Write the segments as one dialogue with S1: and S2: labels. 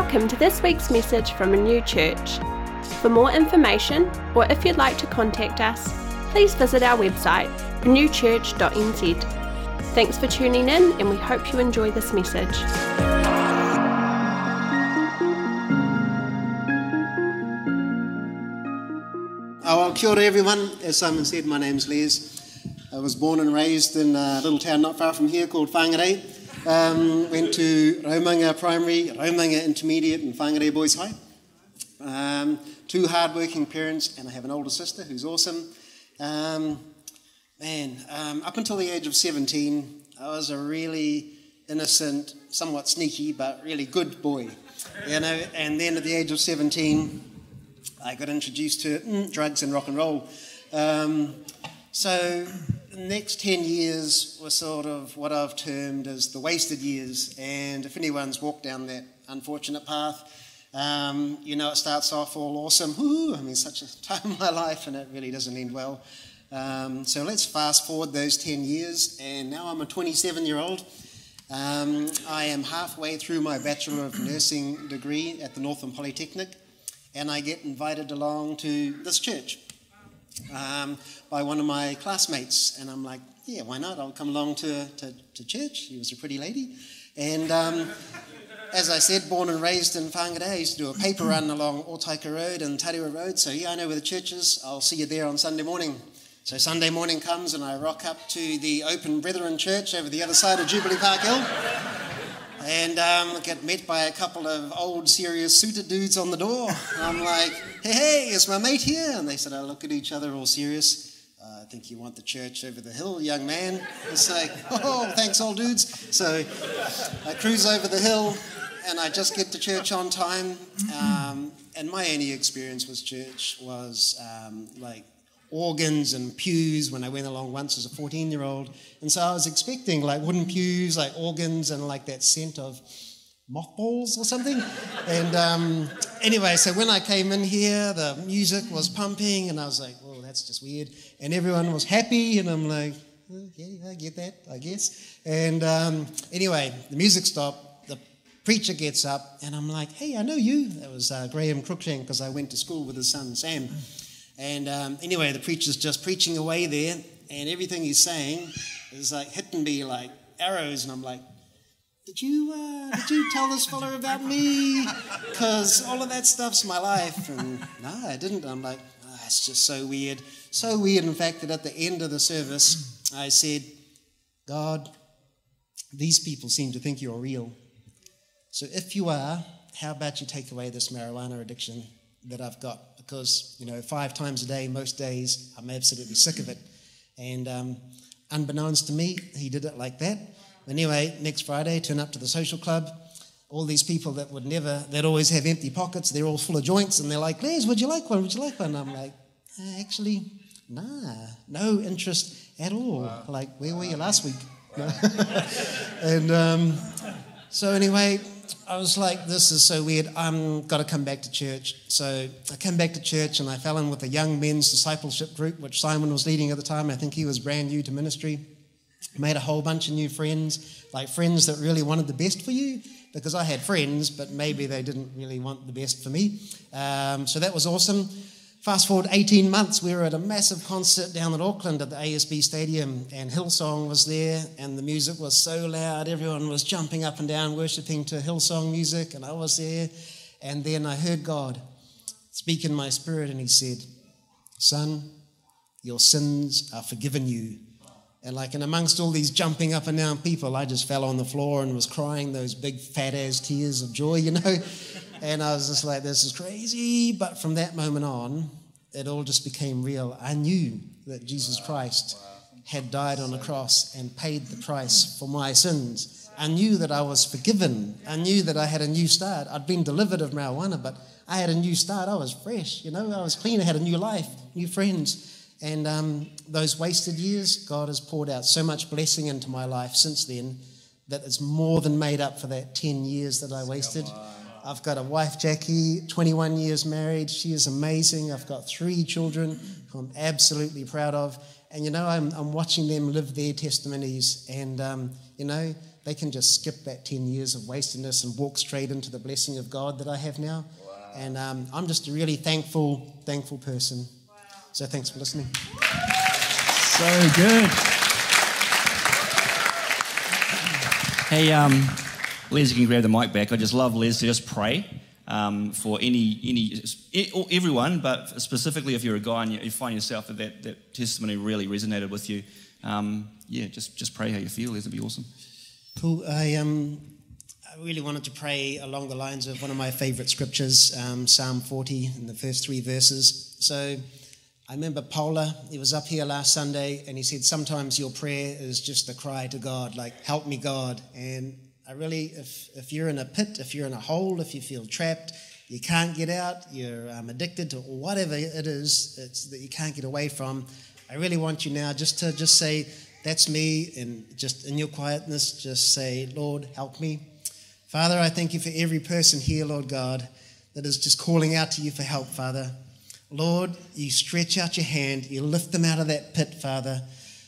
S1: Welcome to this week's message from Renew Church. For more information, or if you'd like to contact us, please visit our website, renewchurch.nz. Thanks for tuning in, and we hope you enjoy this message.
S2: Oh, kia ora everyone. As Simon said, my name's Les. I was born and raised in a little town not far from here called Whangarei. Um, went to Raumanga Primary, Raumanga Intermediate, and Whangarei Boys High. Um, two hardworking parents, and I have an older sister who's awesome. Um, man, um, up until the age of 17, I was a really innocent, somewhat sneaky, but really good boy. You know, and then at the age of 17, I got introduced to mm, drugs and rock and roll. Um, so the next 10 years were sort of what I've termed as the wasted years. And if anyone's walked down that unfortunate path, um, you know, it starts off all awesome. Woo, I mean, such a time of my life, and it really doesn't end well. Um, so let's fast forward those 10 years, and now I'm a 27 year old. Um, I am halfway through my Bachelor of Nursing degree at the Northern Polytechnic, and I get invited along to this church um, by one of my classmates. And I'm like, yeah, why not? I'll come along to, to, to church. She was a pretty lady. And um, as I said, born and raised in Whangarei, I used to do a paper run along Otaika Road and Tarewa Road. So, yeah, I know where the church is. I'll see you there on Sunday morning. So, Sunday morning comes and I rock up to the Open Brethren Church over the other side of Jubilee Park Hill and um, get met by a couple of old, serious, suited dudes on the door. I'm like, hey, hey, is my mate here? And they said, I look at each other all serious. Uh, I think you want the church over the hill, young man. It's like, oh, thanks, old dudes. So I cruise over the hill and I just get to church on time. Um, and my only experience with church was um, like organs and pews when I went along once as a 14 year old. And so I was expecting like wooden pews, like organs, and like that scent of mothballs or something. and um, anyway, so when I came in here, the music was pumping, and I was like, well, that's just weird. And everyone was happy, and I'm like, oh, yeah, I get that, I guess. And um, anyway, the music stopped. The preacher gets up, and I'm like, hey, I know you. That was uh, Graham Cruikshank because I went to school with his son, Sam. And um, anyway, the preacher's just preaching away there, and everything he's saying is like hitting me like arrows, and I'm like, did you uh, did you tell this fella about me? Because all of that stuff's my life, and no, I didn't. I'm like, oh, just so weird, so weird. In fact, that at the end of the service, I said, God, these people seem to think you're real. So if you are, how about you take away this marijuana addiction that I've got? Because, you know, five times a day, most days, I'm absolutely sick of it. And um, unbeknownst to me, he did it like that. Anyway, next Friday, turn up to the social club. All these people that would never, that always have empty pockets, they're all full of joints, and they're like, Les, would you like one? Would you like one? I'm like, uh, actually, nah, no interest at all. Wow. Like, where were you last week? and um, so, anyway, I was like, this is so weird. I'm got to come back to church. So I came back to church and I fell in with a young men's discipleship group, which Simon was leading at the time. I think he was brand new to ministry. Made a whole bunch of new friends, like friends that really wanted the best for you, because I had friends, but maybe they didn't really want the best for me. Um, so that was awesome. Fast forward 18 months, we were at a massive concert down in Auckland at the ASB Stadium, and Hillsong was there, and the music was so loud. Everyone was jumping up and down, worshipping to Hillsong music, and I was there. And then I heard God speak in my spirit, and He said, Son, your sins are forgiven you. And like, and amongst all these jumping up and down people, I just fell on the floor and was crying those big fat ass tears of joy, you know. And I was just like, this is crazy. But from that moment on, it all just became real. I knew that Jesus Christ had died on a cross and paid the price for my sins. I knew that I was forgiven. I knew that I had a new start. I'd been delivered of marijuana, but I had a new start. I was fresh, you know, I was clean. I had a new life, new friends. And um, those wasted years, God has poured out so much blessing into my life since then that it's more than made up for that 10 years that I wasted. I've got a wife, Jackie, 21 years married. She is amazing. I've got three children who I'm absolutely proud of. And, you know, I'm, I'm watching them live their testimonies. And, um, you know, they can just skip that 10 years of wastedness and walk straight into the blessing of God that I have now. Wow. And um, I'm just a really thankful, thankful person. Wow. So thanks for listening.
S3: So good. Hey, um, Les, you can grab the mic back. I just love Les to just pray um, for any, any, everyone, but specifically if you're a guy and you find yourself that that, that testimony really resonated with you, um, yeah, just, just pray how you feel. Les, It'd be awesome.
S2: Cool. I, um, I really wanted to pray along the lines of one of my favorite scriptures, um, Psalm 40, in the first three verses. So I remember Paula, he was up here last Sunday, and he said, Sometimes your prayer is just a cry to God, like, Help me, God. And I really, if, if you're in a pit, if you're in a hole, if you feel trapped, you can't get out, you're um, addicted to whatever it is that you can't get away from, I really want you now just to just say, that's me, and just in your quietness, just say, Lord, help me. Father, I thank you for every person here, Lord God, that is just calling out to you for help, Father. Lord, you stretch out your hand, you lift them out of that pit, Father.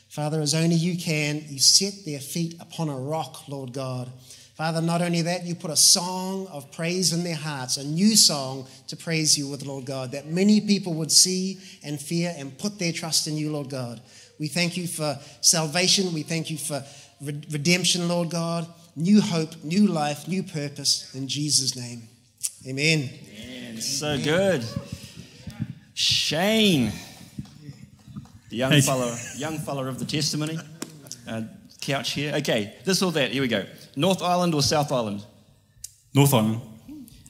S2: Father, as only you can, you set their feet upon a rock, Lord God. Father, not only that, you put a song of praise in their hearts, a new song to praise you with, Lord God, that many people would see and fear and put their trust in you, Lord God. We thank you for salvation. We thank you for redemption, Lord God, new hope, new life, new purpose in Jesus' name. Amen.
S3: Amen. So good. Shane the young hey. fella, young fella of the testimony. Uh, couch here. Okay, this or that. Here we go. North Island or South Island?
S4: North Island.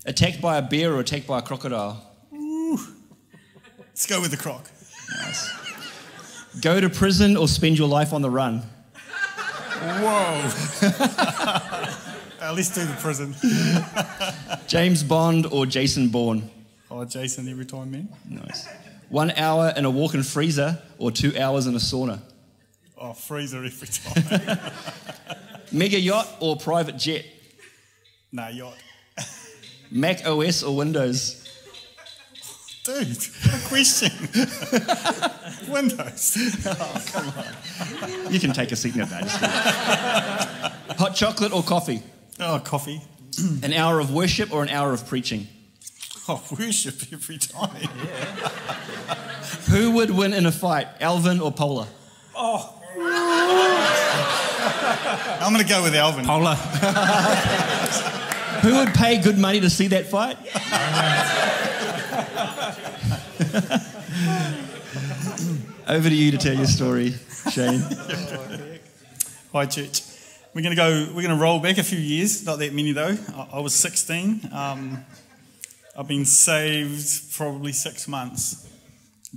S3: Attacked by a bear or attacked by a crocodile?
S4: Ooh. Let's go with the croc.
S3: Nice. Go to prison or spend your life on the run?
S4: Whoa. At least do the prison.
S3: James Bond or Jason Bourne?
S4: Oh, Jason every time, man.
S3: Nice. One hour in a walk in freezer or two hours in a sauna?
S4: Oh, freezer every time.
S3: Mega yacht or private jet?
S4: Nah, yacht.
S3: Mac OS or Windows?
S4: Dude, question? Windows.
S3: Oh, come on. You can take a seat now, Hot chocolate or coffee?
S4: Oh, coffee.
S3: an hour of worship or an hour of preaching?
S4: Oh, worship every time. Yeah.
S3: Who would win in a fight, Alvin or Pola?
S4: Oh. I'm going to go with Alvin.
S3: Pola. Who would pay good money to see that fight? Over to you to tell your story, Shane.
S4: Hi, church. We're going to go. We're going to roll back a few years. Not that many though. I, I was 16. Um, I've been saved probably six months.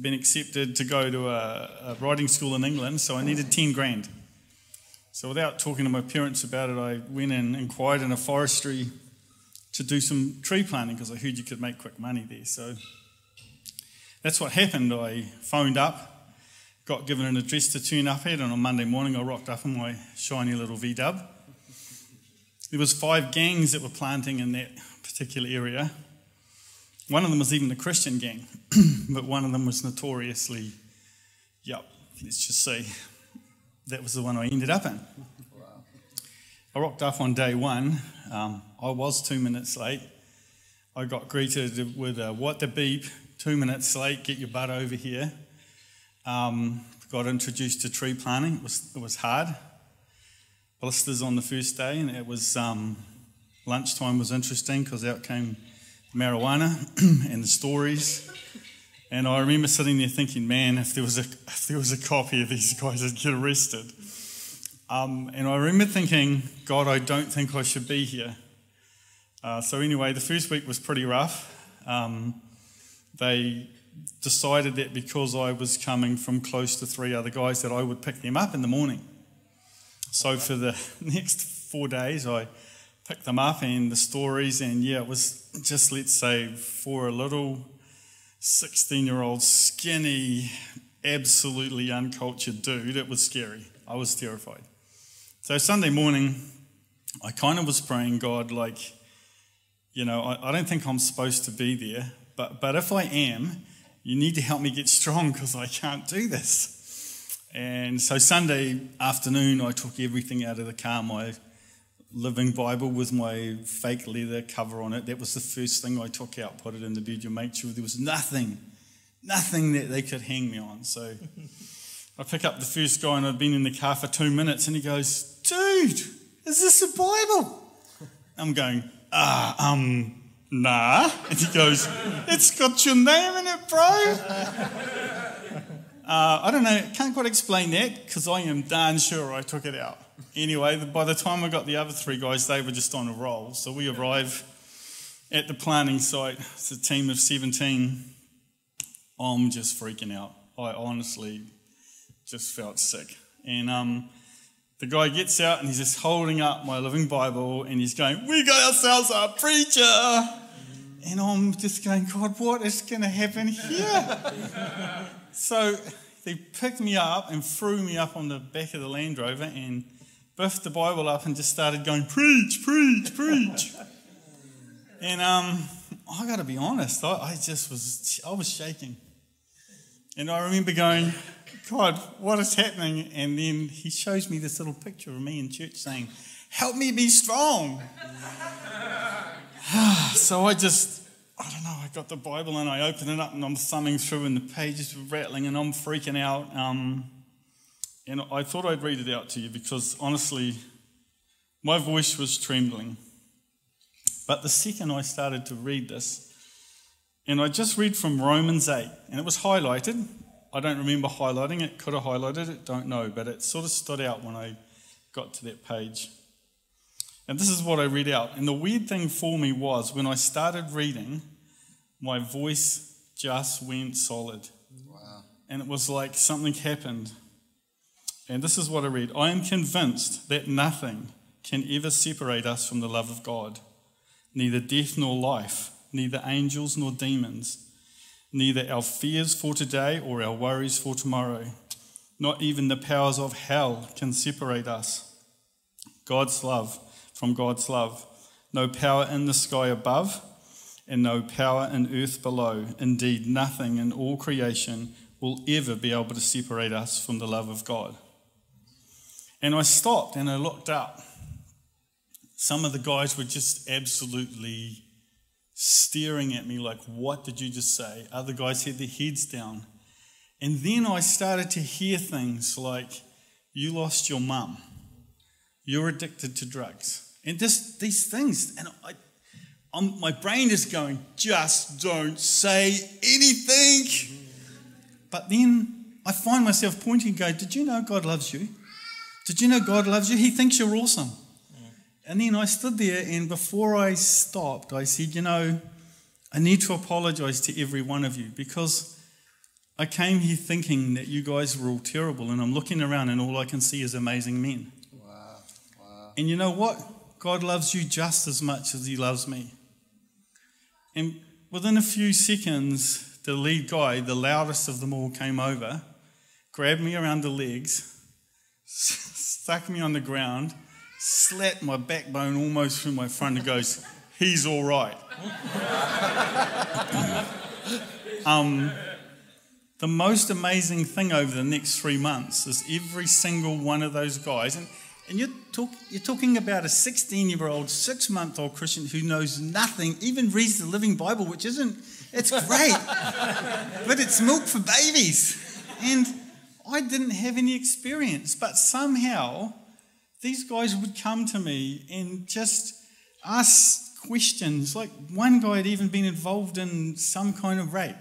S4: Been accepted to go to a, a school in England, so I needed 10 grand. So without talking to my parents about it, I went and inquired in a forestry to do some tree planting because I heard you could make quick money there. So that's what happened. I phoned up, got given an address to turn up at, and on Monday morning I rocked up in my shiny little V dub. There was five gangs that were planting in that particular area. One of them was even a Christian gang, but one of them was notoriously, yep, let's just say that was the one I ended up in. I rocked up on day one. Um, I was two minutes late. I got greeted with a what the beep, two minutes late, get your butt over here. Um, got introduced to tree planting. It was, it was hard. Blisters on the first day, and it was um, lunchtime was interesting because out came marijuana and the stories. And I remember sitting there thinking, man, if there was a, if there was a copy of these guys, I'd get arrested. Um, and I remember thinking, God, I don't think I should be here. Uh, so, anyway, the first week was pretty rough. Um, they decided that because I was coming from close to three other guys, that I would pick them up in the morning. So, for the next four days, I picked them up and the stories, and yeah, it was just, let's say, for a little 16 year old, skinny, absolutely uncultured dude, it was scary. I was terrified. So, Sunday morning, I kind of was praying, God, like, you know, I, I don't think I'm supposed to be there, but, but if I am, you need to help me get strong because I can't do this. And so Sunday afternoon, I took everything out of the car my Living Bible with my fake leather cover on it. That was the first thing I took out, put it in the bedroom, make sure there was nothing, nothing that they could hang me on. So I pick up the first guy, and I'd been in the car for two minutes, and he goes, Dude, is this a Bible? I'm going, Ah, um, nah. And he goes, It's got your name in it, bro. Uh, I don't know, can't quite explain that because I am darn sure I took it out. Anyway, by the time I got the other three guys, they were just on a roll. So we arrive at the planning site. It's a team of 17. I'm just freaking out. I honestly just felt sick. And um, the guy gets out and he's just holding up my living Bible and he's going, We got ourselves a preacher. And I'm just going, God, what is going to happen here? So they picked me up and threw me up on the back of the Land Rover and biffed the Bible up and just started going, Preach, preach, preach. and um, I got to be honest, I, I just was, I was shaking. And I remember going, God, what is happening? And then he shows me this little picture of me in church saying, Help me be strong. so I just I don't know, I got the Bible and I open it up and I'm thumbing through and the pages were rattling and I'm freaking out. Um, and I thought I'd read it out to you because honestly, my voice was trembling. But the second I started to read this, and I just read from Romans 8, and it was highlighted. I don't remember highlighting it, could have highlighted it, don't know, but it sort of stood out when I got to that page. And this is what I read out. And the weird thing for me was when I started reading, my voice just went solid. Wow. And it was like something happened. And this is what I read I am convinced that nothing can ever separate us from the love of God, neither death nor life, neither angels nor demons, neither our fears for today or our worries for tomorrow. Not even the powers of hell can separate us. God's love from God's love. No power in the sky above, and no power in earth below. Indeed, nothing in all creation will ever be able to separate us from the love of God. And I stopped and I looked up. Some of the guys were just absolutely staring at me like, What did you just say? Other guys had their heads down. And then I started to hear things like, You lost your mum. You're addicted to drugs. And just these things. And I, I'm, my brain is going, just don't say anything. But then I find myself pointing and go, Did you know God loves you? Did you know God loves you? He thinks you're awesome. And then I stood there, and before I stopped, I said, You know, I need to apologize to every one of you because I came here thinking that you guys were all terrible, and I'm looking around, and all I can see is amazing men. Wow. Wow. And you know what? God loves you just as much as He loves me. And within a few seconds, the lead guy, the loudest of them all, came over, grabbed me around the legs, stuck me on the ground, slapped my backbone almost through my front, and goes, He's all right. um, the most amazing thing over the next three months is every single one of those guys, and and you're, talk, you're talking about a 16 year old, six month old Christian who knows nothing, even reads the Living Bible, which isn't, it's great, but it's milk for babies. And I didn't have any experience, but somehow these guys would come to me and just ask questions. Like one guy had even been involved in some kind of rape.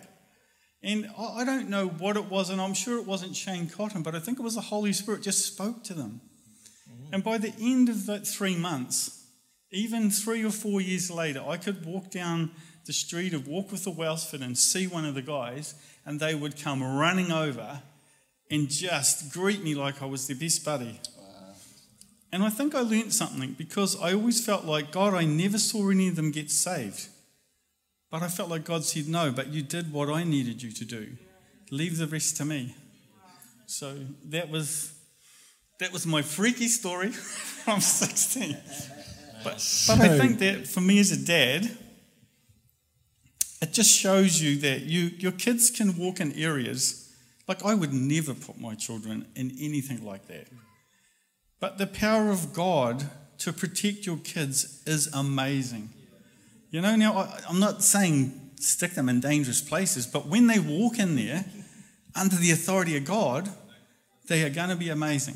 S4: And I don't know what it was, and I'm sure it wasn't Shane Cotton, but I think it was the Holy Spirit just spoke to them. And by the end of that three months, even three or four years later, I could walk down the street of Warkworth the Wellsford and see one of the guys, and they would come running over and just greet me like I was their best buddy. And I think I learnt something because I always felt like, God, I never saw any of them get saved. But I felt like God said, No, but you did what I needed you to do. Leave the rest to me. So that was that was my freaky story from 16. But, but I think that for me as a dad, it just shows you that you, your kids can walk in areas like I would never put my children in anything like that. But the power of God to protect your kids is amazing. You know, now I, I'm not saying stick them in dangerous places, but when they walk in there under the authority of God, they are going to be amazing.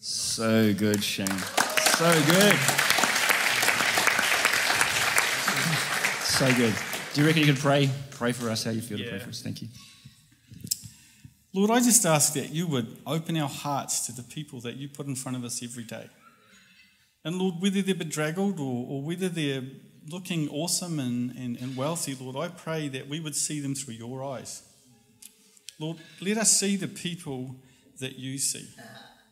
S3: So good, Shane. So good. So good. Do you reckon you could pray? Pray for us how you feel to pray for us. Thank you.
S4: Lord, I just ask that you would open our hearts to the people that you put in front of us every day. And Lord, whether they're bedraggled or, or whether they're looking awesome and, and, and wealthy, Lord, I pray that we would see them through your eyes. Lord, let us see the people that you see.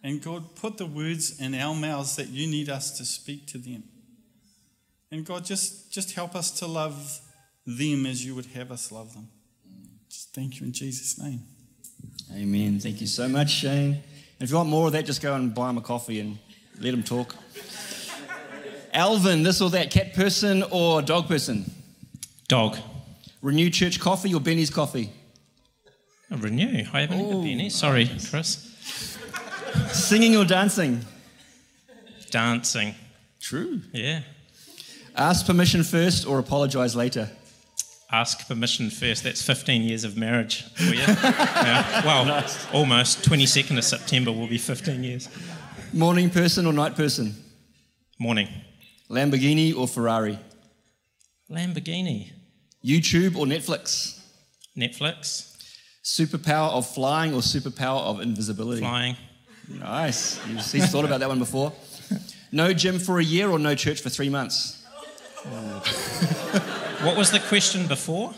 S4: And God, put the words in our mouths that you need us to speak to them. And God, just, just help us to love them as you would have us love them. Just thank you in Jesus' name.
S3: Amen. Thank you so much, Shane. And if you want more of that, just go and buy him a coffee and let him talk. Alvin, this or that, cat person or dog person?
S5: Dog.
S3: Renew Church coffee or Benny's coffee?
S5: A renew. I haven't had
S3: Oh,
S5: any. Sorry, Chris.
S3: Singing or dancing?
S5: Dancing.
S3: True.
S5: Yeah.
S3: Ask permission first or apologize later?
S5: Ask permission first. That's 15 years of marriage for you. yeah. Well, almost. 22nd of September will be 15 years.
S3: Morning person or night person?
S5: Morning.
S3: Lamborghini or Ferrari?
S5: Lamborghini.
S3: YouTube or Netflix?
S5: Netflix.
S3: Superpower of flying or superpower of invisibility?
S5: Flying.
S3: Nice. He's, he's thought about that one before. No gym for a year or no church for three months?
S5: What was the question before?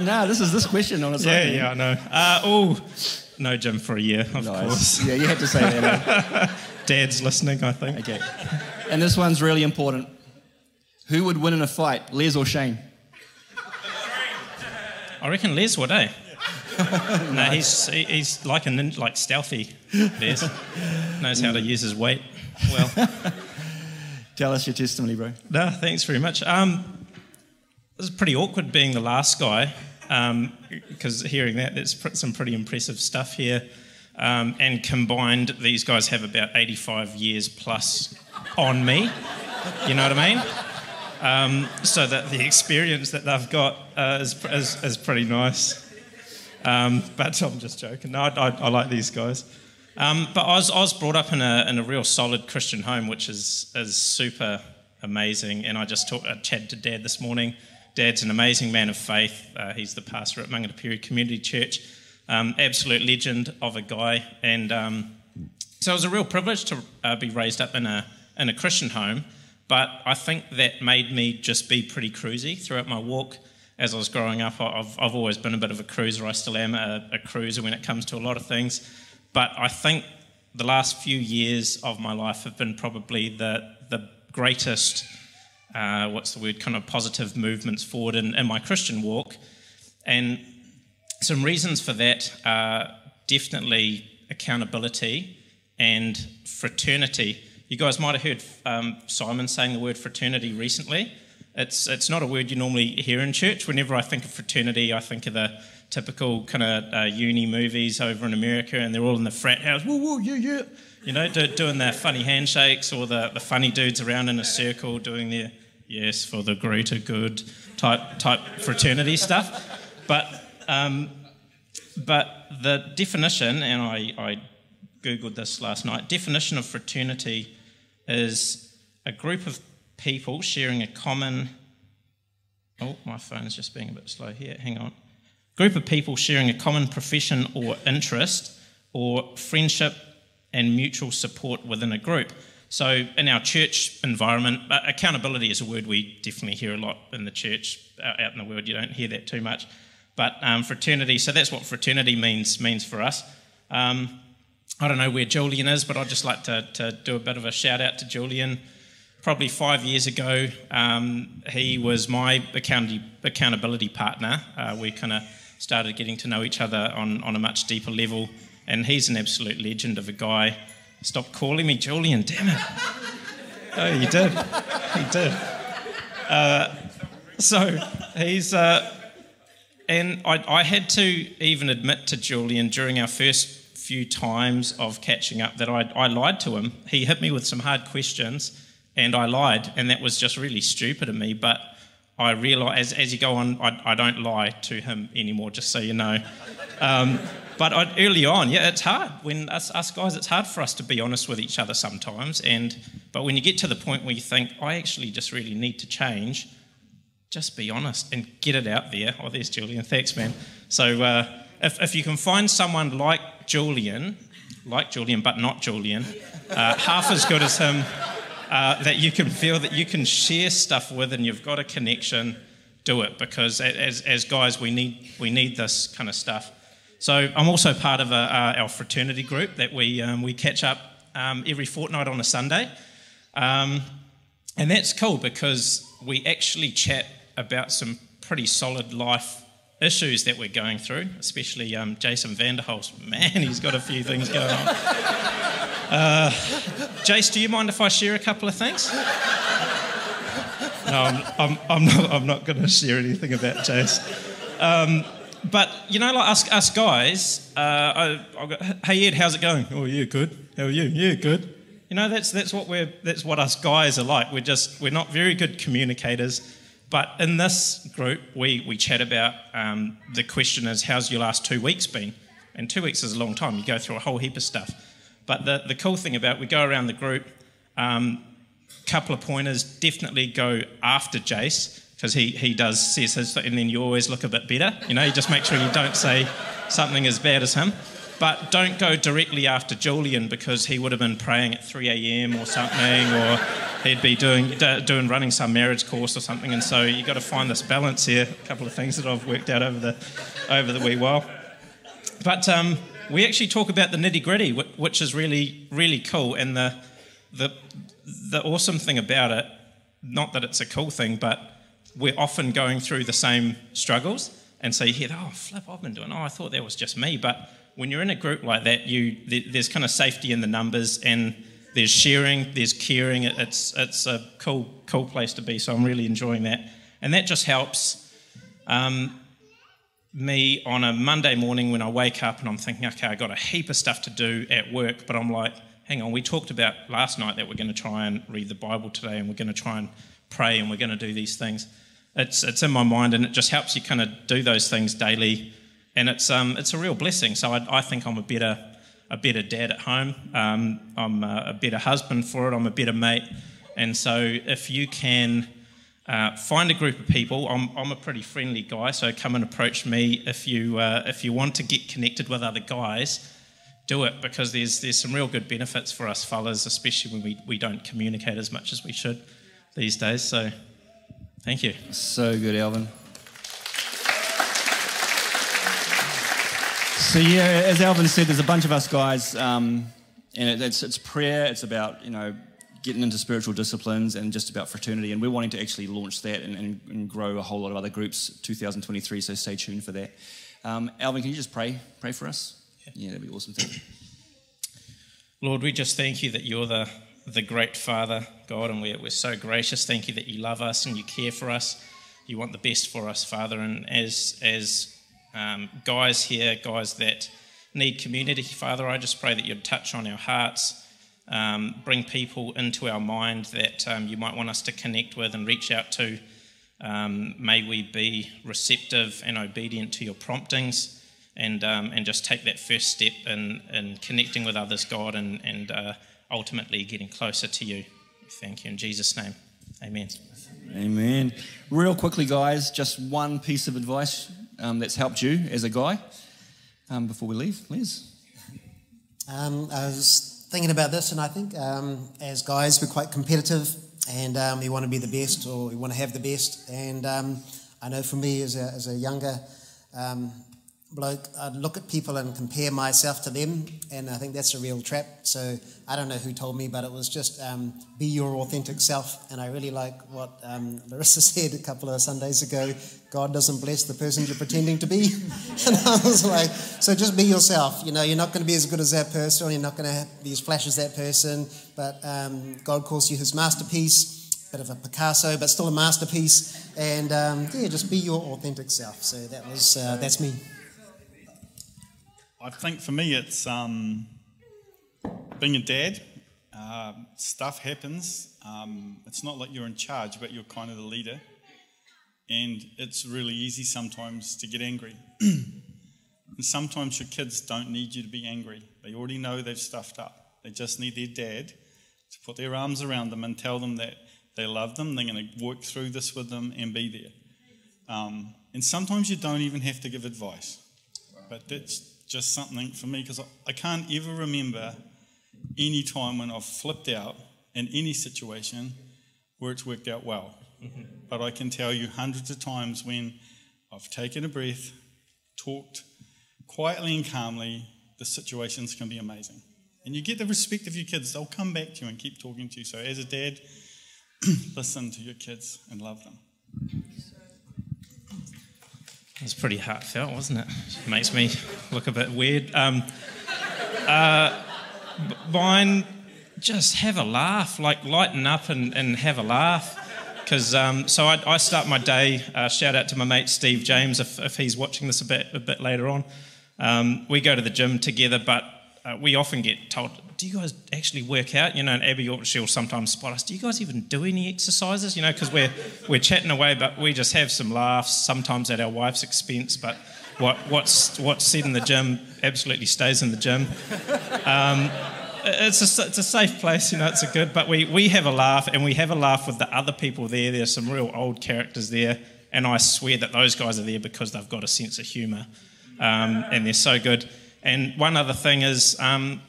S3: No, this is this question on its own. man.
S5: I know. Uh, oh, no gym for a year, of
S3: Nice.
S5: course.
S3: Yeah, you had to say that.
S5: Dad's listening, I think.
S3: Okay. And this one's really important. Who would win in a fight, Les or Shane?
S5: I reckon Les would, eh? no, he's he- he's like a nin- like stealthy. Les knows how to use his weight well.
S3: Tell us your testimony, bro.
S5: No, thanks very much. Um, this is pretty awkward being the last guy because hearing that, there's pr- some pretty impressive stuff here. Um, and combined, these guys have about 85 years plus on me. You know what I mean? Um, so that the experience that they've got uh, is, is, is pretty nice. Um, but I'm just joking. No, I, I, I like these guys. Um, but I was, I was brought up in a, in a real solid Christian home, which is, is super amazing. And I just talked, chatted to Dad this morning. Dad's an amazing man of faith. Uh, he's the pastor at Mangatapere Community Church. Um, absolute legend of a guy. And um, so it was a real privilege to uh, be raised up in a, in a Christian home. But I think that made me just be pretty cruisy throughout my walk. As I was growing up, I've, I've always been a bit of a cruiser. I still am a, a cruiser when it comes to a lot of things. But I think the last few years of my life have been probably the, the greatest, uh, what's the word, kind of positive movements forward in, in my Christian walk. And some reasons for that are definitely accountability and fraternity. You guys might have heard um, Simon saying the word fraternity recently. It's, it's not a word you normally hear in church. Whenever I think of fraternity, I think of the typical kind of uh, uni movies over in America, and they're all in the frat house, yeah, yeah, you know, do, doing their funny handshakes, or the, the funny dudes around in a circle doing their yes for the greater good type type fraternity stuff. But um, but the definition, and I, I googled this last night. Definition of fraternity is a group of people sharing a common. Oh, my phone is just being a bit slow here. Hang on. Group of people sharing a common profession or interest, or friendship and mutual support within a group. So, in our church environment, uh, accountability is a word we definitely hear a lot in the church. Uh, out in the world, you don't hear that too much. But um, fraternity, so that's what fraternity means means for us. Um, I don't know where Julian is, but I'd just like to, to do a bit of a shout out to Julian. Probably five years ago, um, he was my account- accountability partner. Uh, we kind of started getting to know each other on, on a much deeper level, and he's an absolute legend of a guy. Stop calling me Julian, damn it. Oh, you did. He did. Uh, so he's. Uh, and I, I had to even admit to Julian during our first few times of catching up that I, I lied to him. He hit me with some hard questions, and I lied, and that was just really stupid of me. But I realise as, as you go on, I, I don't lie to him anymore, just so you know. Um, but I, early on, yeah, it's hard. When us, us guys, it's hard for us to be honest with each other sometimes. And but when you get to the point where you think, I actually just really need to change, just be honest and get it out there. Oh, there's Julian. Thanks, man. So uh, if, if you can find someone like Julian, like Julian, but not Julian, uh, half as good as him, uh, that you can feel that you can share stuff with and you've got a connection, do it because as, as guys, we need, we need this kind of stuff. So I'm also part of a, uh, our fraternity group that we, um, we catch up um, every fortnight on a Sunday. Um, and that's cool because we actually chat about some pretty solid life issues that we're going through, especially um, Jason Vanderholst. Man, he's got a few things going on. Uh, Jace, do you mind if I share a couple of things? No, I'm, I'm, I'm not, I'm not going to share anything about Jace. But, you know, like us, us guys, uh, I, I got, hey Ed, how's it going? Oh, yeah, good. How are you? Yeah, good. You know, that's, that's, what we're, that's what us guys are like. We're just, we're not very good communicators but in this group, we, we chat about um, the question is, how's your last two weeks been? And two weeks is a long time. You go through a whole heap of stuff. But the, the cool thing about we go around the group, um, couple of pointers definitely go after Jace because he, he does says his, and then you always look a bit better. You know, you just make sure you don't say something as bad as him. But don't go directly after Julian because he would have been praying at 3 a.m. or something, or he'd be doing doing running some marriage course or something. And so you've got to find this balance here. A couple of things that I've worked out over the over the wee while. But um, we actually talk about the nitty gritty, which is really really cool. And the the the awesome thing about it, not that it's a cool thing, but we're often going through the same struggles. And so you hear, oh, flip, I've been doing, oh, I thought that was just me. But when you're in a group like that, you there's kind of safety in the numbers and there's sharing, there's caring. It's it's a cool cool place to be. So I'm really enjoying that, and that just helps um, me on a Monday morning when I wake up and I'm thinking, okay, I got a heap of stuff to do at work, but I'm like, hang on, we talked about last night that we're going to try and read the Bible today, and we're going to try and pray, and we're going to do these things. It's it's in my mind, and it just helps you kind of do those things daily and it's um, it's a real blessing. So I, I, think I'm a better a better dad at home. Um, I'm a, a, better husband for it. I'm a better mate. And so if you can uh, find a group of people, I'm, I'm a pretty friendly guy. So come and approach me if you uh, if you want to get connected with other guys. Do it because there's there's some real good benefits for us fellas, especially when we, we don't communicate as much as we should these days. So thank you.
S3: So good, Alvin. So yeah, as Alvin said, there's a bunch of us guys, um, and it's it's prayer. It's about you know getting into spiritual disciplines and just about fraternity. And we're wanting to actually launch that and, and, and grow a whole lot of other groups 2023. So stay tuned for that. Um, Alvin, can you just pray pray for us? Yeah, yeah that'd be awesome.
S5: Lord, we just thank you that you're the the great Father, God, and we're, we're so gracious. Thank you that you love us and you care for us. You want the best for us, Father. And as as um, guys here, guys that need community. Father, I just pray that you'd touch on our hearts, um, bring people into our mind that um, you might want us to connect with and reach out to. Um, may we be receptive and obedient to your promptings and, um, and just take that first step in, in connecting with others, God, and, and uh, ultimately getting closer to you. Thank you in Jesus' name. Amen.
S3: Amen. Real quickly, guys, just one piece of advice um, that's helped you as a guy um, before we leave? Les?
S2: Um, I was thinking about this, and I think um, as guys, we're quite competitive and um, we want to be the best or we want to have the best. And um, I know for me, as a, as a younger bloke, I'd look at people and compare myself to them, and I think that's a real trap. So I don't know who told me, but it was just um, be your authentic self. And I really like what um, Larissa said a couple of Sundays ago God doesn't bless the person you're pretending to be. and I was like, so just be yourself. You know, you're not going to be as good as that person, you're not going to be as flash as that person, but um, God calls you his masterpiece. Bit of a Picasso, but still a masterpiece, and um, yeah, just be your authentic self. So that was uh, that's me.
S4: I think for me, it's um, being a dad. Uh, stuff happens. Um, it's not like you're in charge, but you're kind of the leader. And it's really easy sometimes to get angry. and sometimes your kids don't need you to be angry. They already know they've stuffed up. They just need their dad to put their arms around them and tell them that they love them, they're going to work through this with them and be there. Um, and sometimes you don't even have to give advice. But that's just something for me because I, I can't ever remember any time when I've flipped out in any situation where it's worked out well. Mm-hmm. But I can tell you hundreds of times when I've taken a breath, talked quietly and calmly, the situations can be amazing. And you get the respect of your kids, they'll come back to you and keep talking to you. So, as a dad, listen to your kids and love them.
S5: It was pretty heartfelt, wasn't it? it makes me look a bit weird. Um, uh, mine, just have a laugh, like lighten up and, and have a laugh. Because um, so I, I, start my day. Uh, shout out to my mate Steve James if, if he's watching this a bit a bit later on. Um, we go to the gym together, but uh, we often get told, "Do you guys actually work out?" You know, and Abby she'll sometimes spot us. Do you guys even do any exercises? You know, because we're we're chatting away, but we just have some laughs, sometimes at our wife's expense. But what what's what's said in the gym absolutely stays in the gym. Um, it's a, it's a safe place, you know, it's a good, but we, we have a laugh and we have a laugh with the other people there. There's some real old characters there, and I swear that those guys are there because they've got a sense of humour um, and they're so good. And one other thing is um,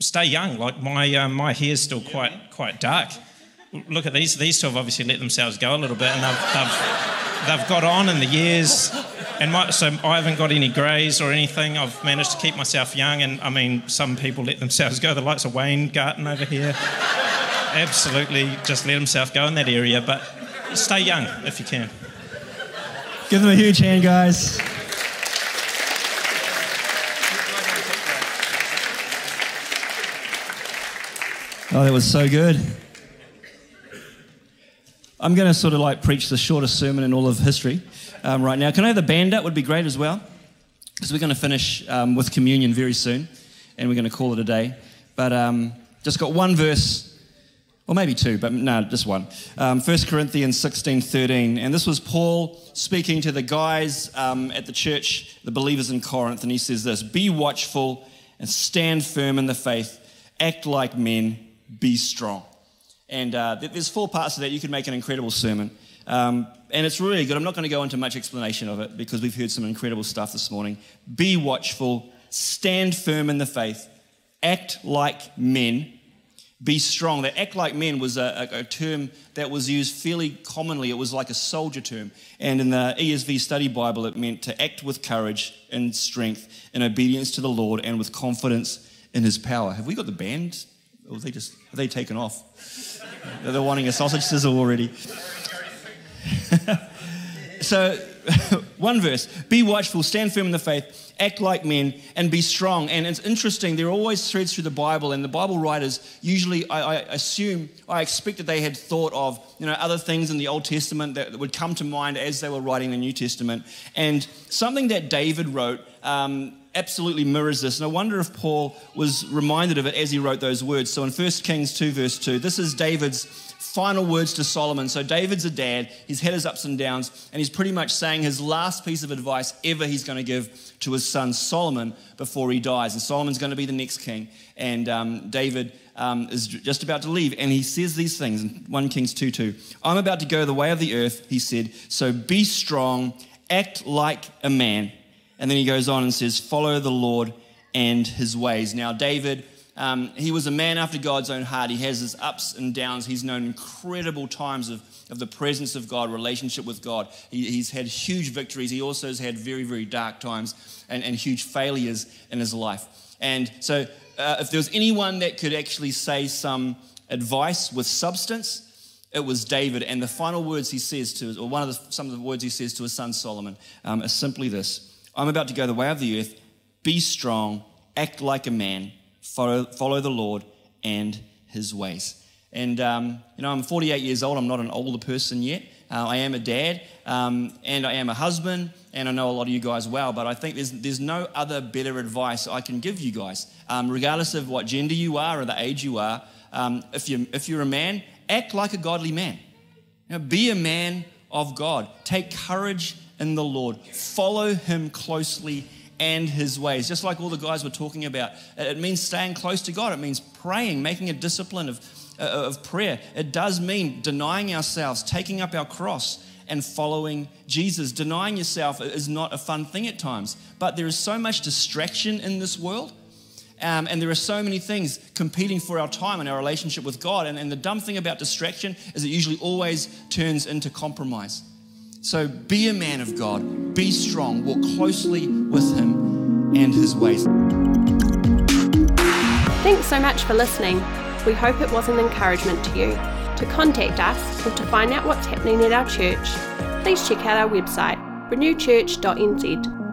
S5: stay young. Like my uh, my hair's still quite quite dark. Look at these. These two have obviously let themselves go a little bit, and they've they've, they've got on in the years. And my, so I haven't got any greys or anything. I've managed to keep myself young. And I mean, some people let themselves go. The likes of Wayne Garton over here, absolutely just let himself go in that area. But stay young if you can.
S3: Give them a huge hand, guys. Oh, that was so good. I'm going to sort of like preach the shortest sermon in all of history um, right now. Can I have the band up? Would be great as well. Because we're going to finish um, with communion very soon and we're going to call it a day. But um, just got one verse, or maybe two, but no, just one. Um, 1 Corinthians 16 13. And this was Paul speaking to the guys um, at the church, the believers in Corinth. And he says this Be watchful and stand firm in the faith, act like men be strong. And uh, there's four parts of that. You could make an incredible sermon. Um, and it's really good. I'm not going to go into much explanation of it because we've heard some incredible stuff this morning. Be watchful, stand firm in the faith, act like men, be strong. That act like men was a, a, a, term that was used fairly commonly. It was like a soldier term. And in the ESV Study Bible, it meant to act with courage and strength in obedience to the Lord and with confidence in his power. Have we got the band or they just are they taken off? They're wanting a sausage sizzle already. so, one verse: Be watchful, stand firm in the faith, act like men, and be strong. And it's interesting. There are always threads through the Bible, and the Bible writers usually, I, I assume, I expect that they had thought of you know other things in the Old Testament that would come to mind as they were writing the New Testament. And something that David wrote. Um, absolutely mirrors this. And I wonder if Paul was reminded of it as he wrote those words. So in 1 Kings 2, verse 2, this is David's final words to Solomon. So David's a dad, he's had his ups and downs, and he's pretty much saying his last piece of advice ever he's going to give to his son Solomon before he dies. And Solomon's going to be the next king. And um, David um, is just about to leave, and he says these things in 1 Kings 2 2. I'm about to go the way of the earth, he said, so be strong, act like a man and then he goes on and says, Follow the Lord and his ways. Now, David, um, he was a man after God's own heart. He has his ups and downs. He's known incredible times of, of the presence of God, relationship with God. He, he's had huge victories. He also has had very, very dark times and, and huge failures in his life. And so, uh, if there was anyone that could actually say some advice with substance, it was David. And the final words he says to, or one of the, some of the words he says to his son Solomon, um, is simply this I'm about to go the way of the earth. Be strong, act like a man, follow, follow the Lord and his ways. And, um, you know, I'm 48 years old. I'm not an older person yet. Uh, I am a dad, um, and I am a husband, and I know a lot of you guys well, but I think there's, there's no other better advice I can give you guys. Um, regardless of what gender you are or the age you are, um, if, you, if you're a man, act like a godly man. You know, be a man of God. Take courage in the Lord. Follow him closely and his ways. Just like all the guys were talking about, it means staying close to God. It means praying, making a discipline of, uh, of prayer. It does mean denying ourselves, taking up our cross, and following Jesus. Denying yourself is not a fun thing at times, but there is so much distraction in this world. Um, and there are so many things competing for our time and our relationship with God. And, and the dumb thing about distraction is it usually always turns into compromise. So be a man of God, be strong, walk closely with Him and His ways.
S1: Thanks so much for listening. We hope it was an encouragement to you. To contact us or to find out what's happening at our church, please check out our website, renewchurch.nz